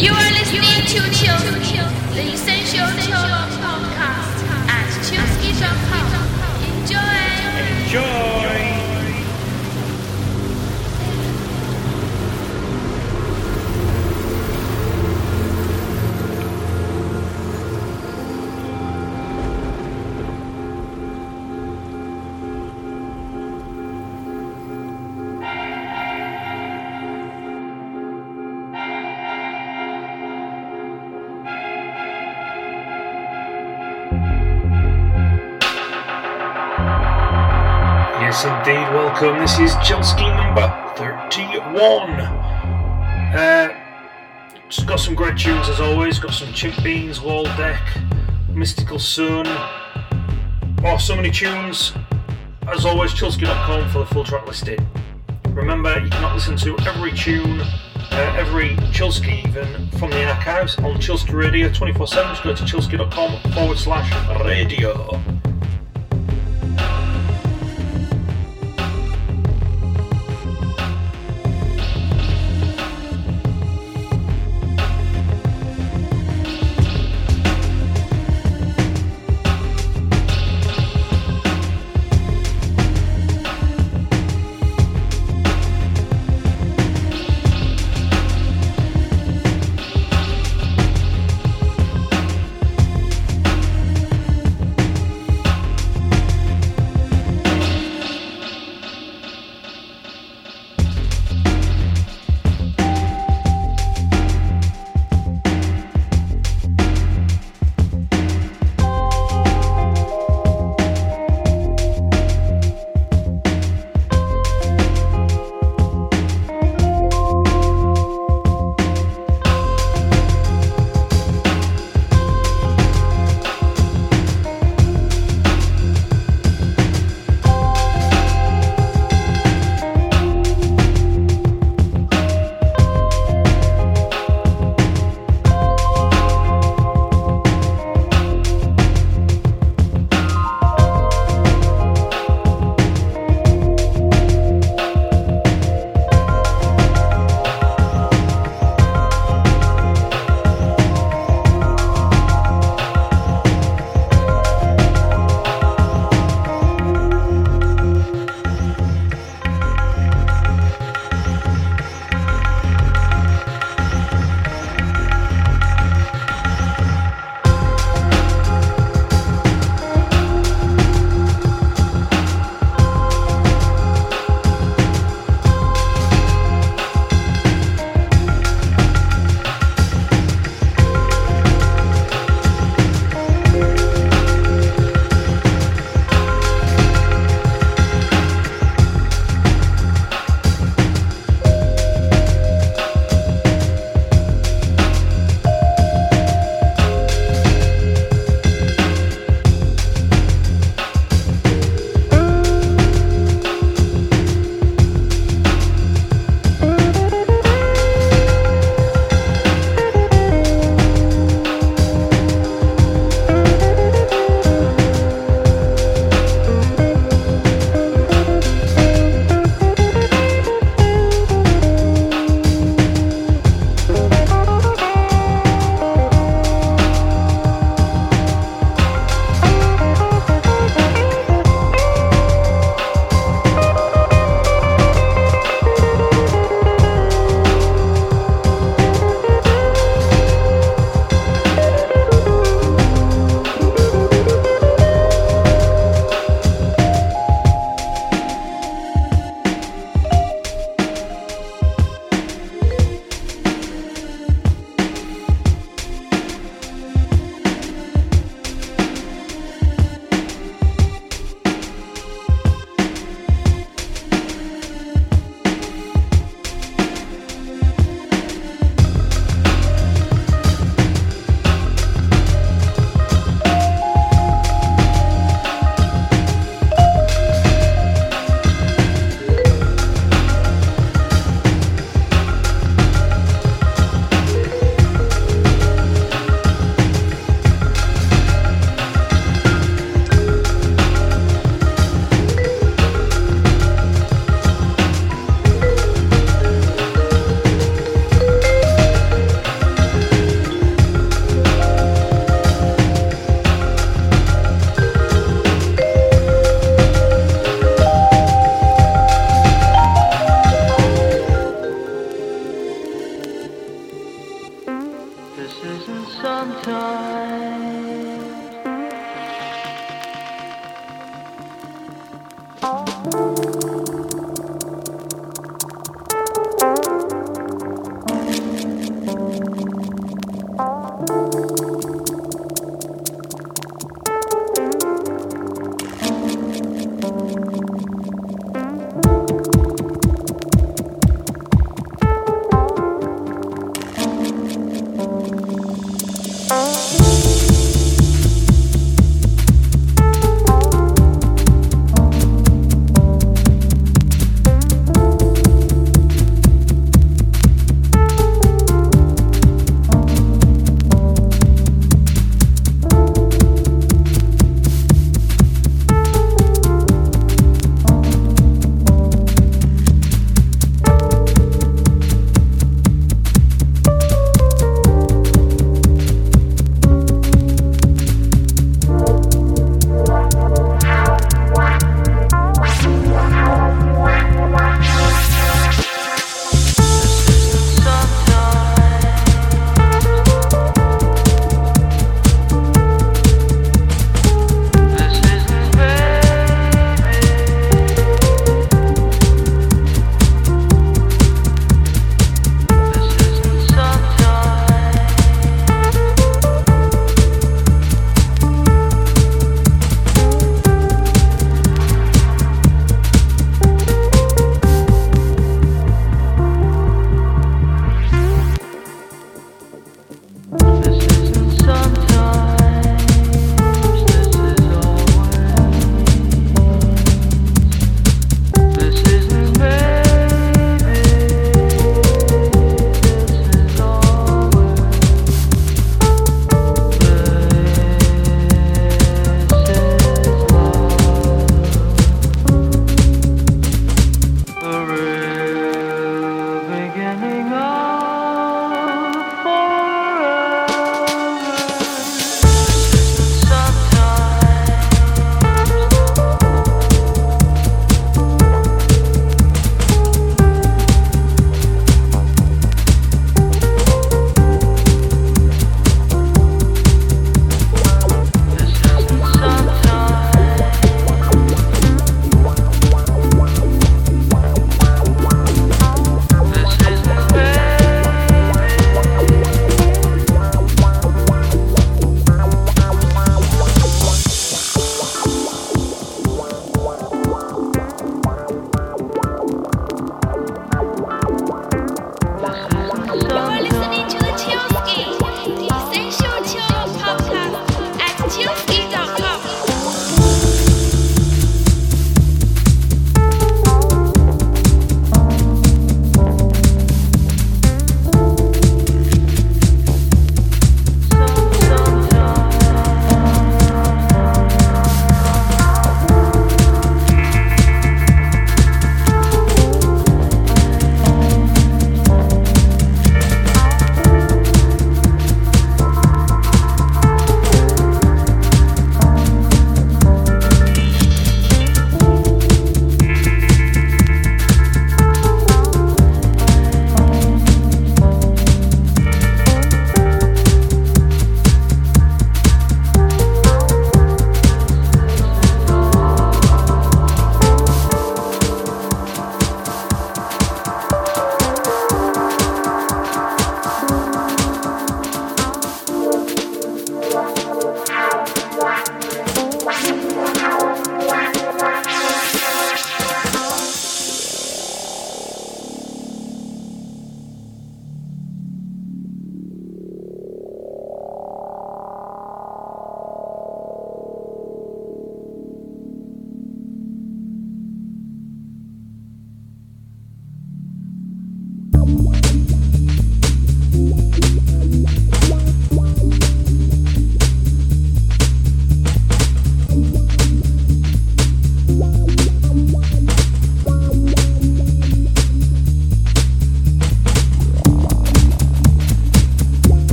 You are listening to Chill, the Essential Chill Welcome. This is Chillsky number 31. Uh, just got some great tunes as always. Got some Chimp Beams, Wall Deck, Mystical Sun. Oh, so many tunes. As always, chillsky.com for the full track listing. Remember, you cannot listen to every tune, uh, every Chillsky even from the archives on Chillsky Radio 24 7. Just go to chillsky.com forward slash radio.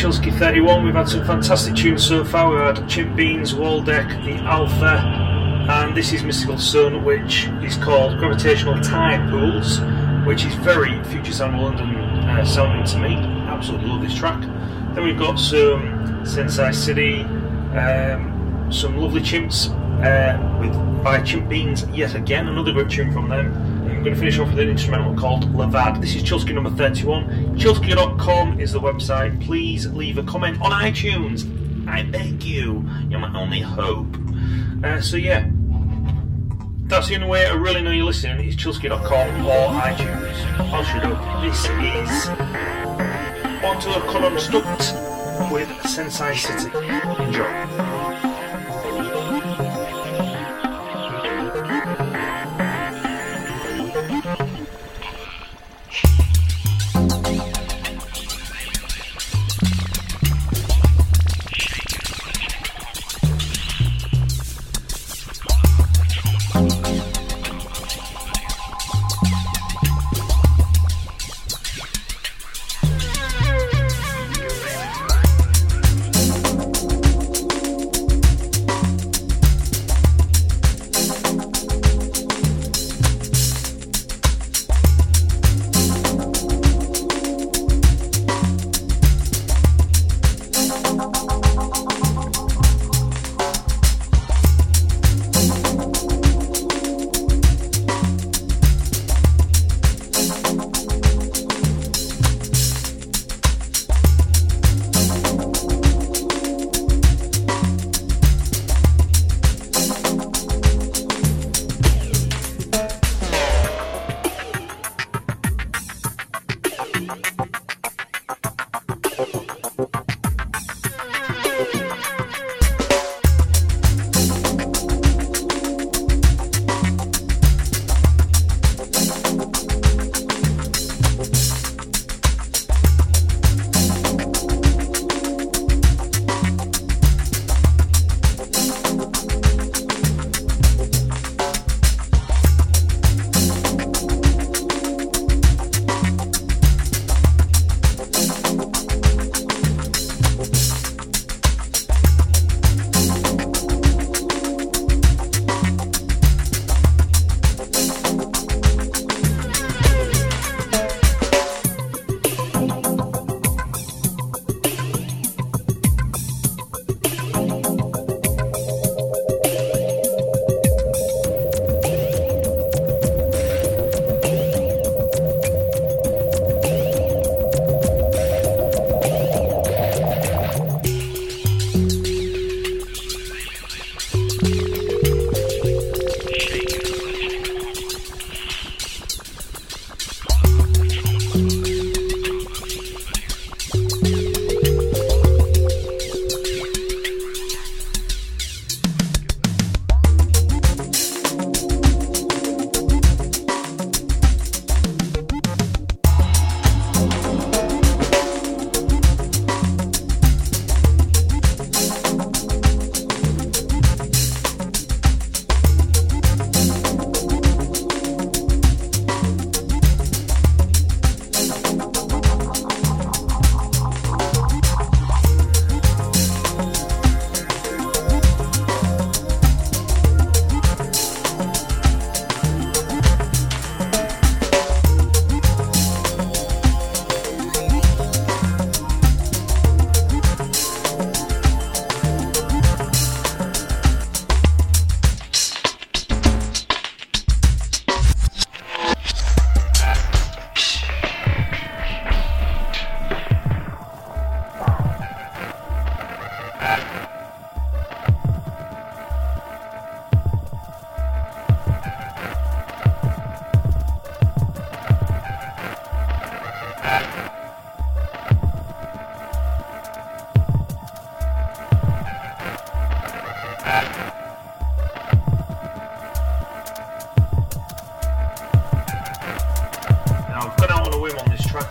Is Chillsky31. We've had some fantastic tunes so far. We've had Chimp Beams, Waldeck, The Alpha, and this is Mystical Sun, which is called Gravitational Tide Pools, which is very Future Sound London uh, sounding to me. Absolutely love this track. Then we've got some Sensi City, um, some lovely chimps uh, with by Chimp Beams yet again, another great tune from them. I'm going to finish off with an instrumental called Levad. This is Chillsky number 31. Chillsky.com is the website. Please leave a comment on iTunes. I beg you. You're my only hope. Uh, so yeah, that's the only way I really know you're listening is chillsky.com or iTunes. I'll shut up. This is Onto a Construct with Sensi City. Enjoy.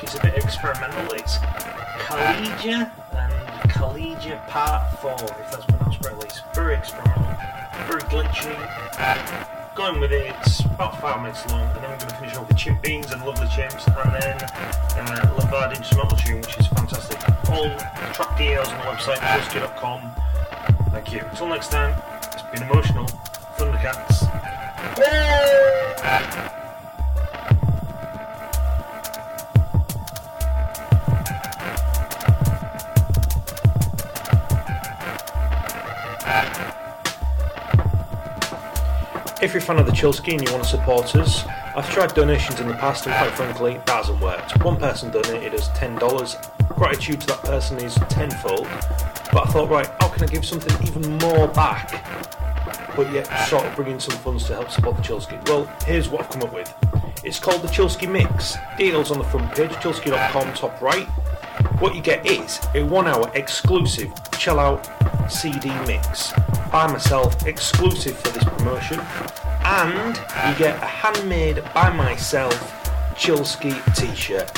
It's a bit experimental. It's Khalija and Khalija Part 4, if that's pronounced correctly. It's very experimental, very glitchy. Going with it, it's about five minutes long, and then we're going to finish off with Chimp Beams and Lovely Chimps, and then uh, Lombard Instrumental Tune, which is fantastic. All track details on the website, busky.com. Thank you. Until next time, it's been emotional. Thundercats. Yay! If you're a fan of the Chillsky and you want to support us, I've tried donations in the past and quite frankly, that hasn't worked. One person donated us $10. Gratitude to that person is tenfold. But I thought, right, how can I give something even more back, but yet sort of bring in some funds to help support the Chillsky? Well, here's what I've come up with. It's called the Chillsky Mix. Details on the front page, chillsky.com, top right. What you get is a one hour exclusive chill out CD mix by myself, exclusive for this promotion, and you get a handmade by myself Chillsky t shirt.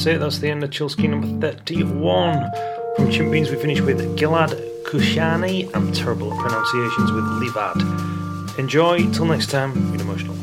That's it, that's the end of Chillsky number 31. From Chimp Beams, we finish with Gilad Chushani. I'm terrible at pronunciations with Levad. Enjoy, till next time, been emotional.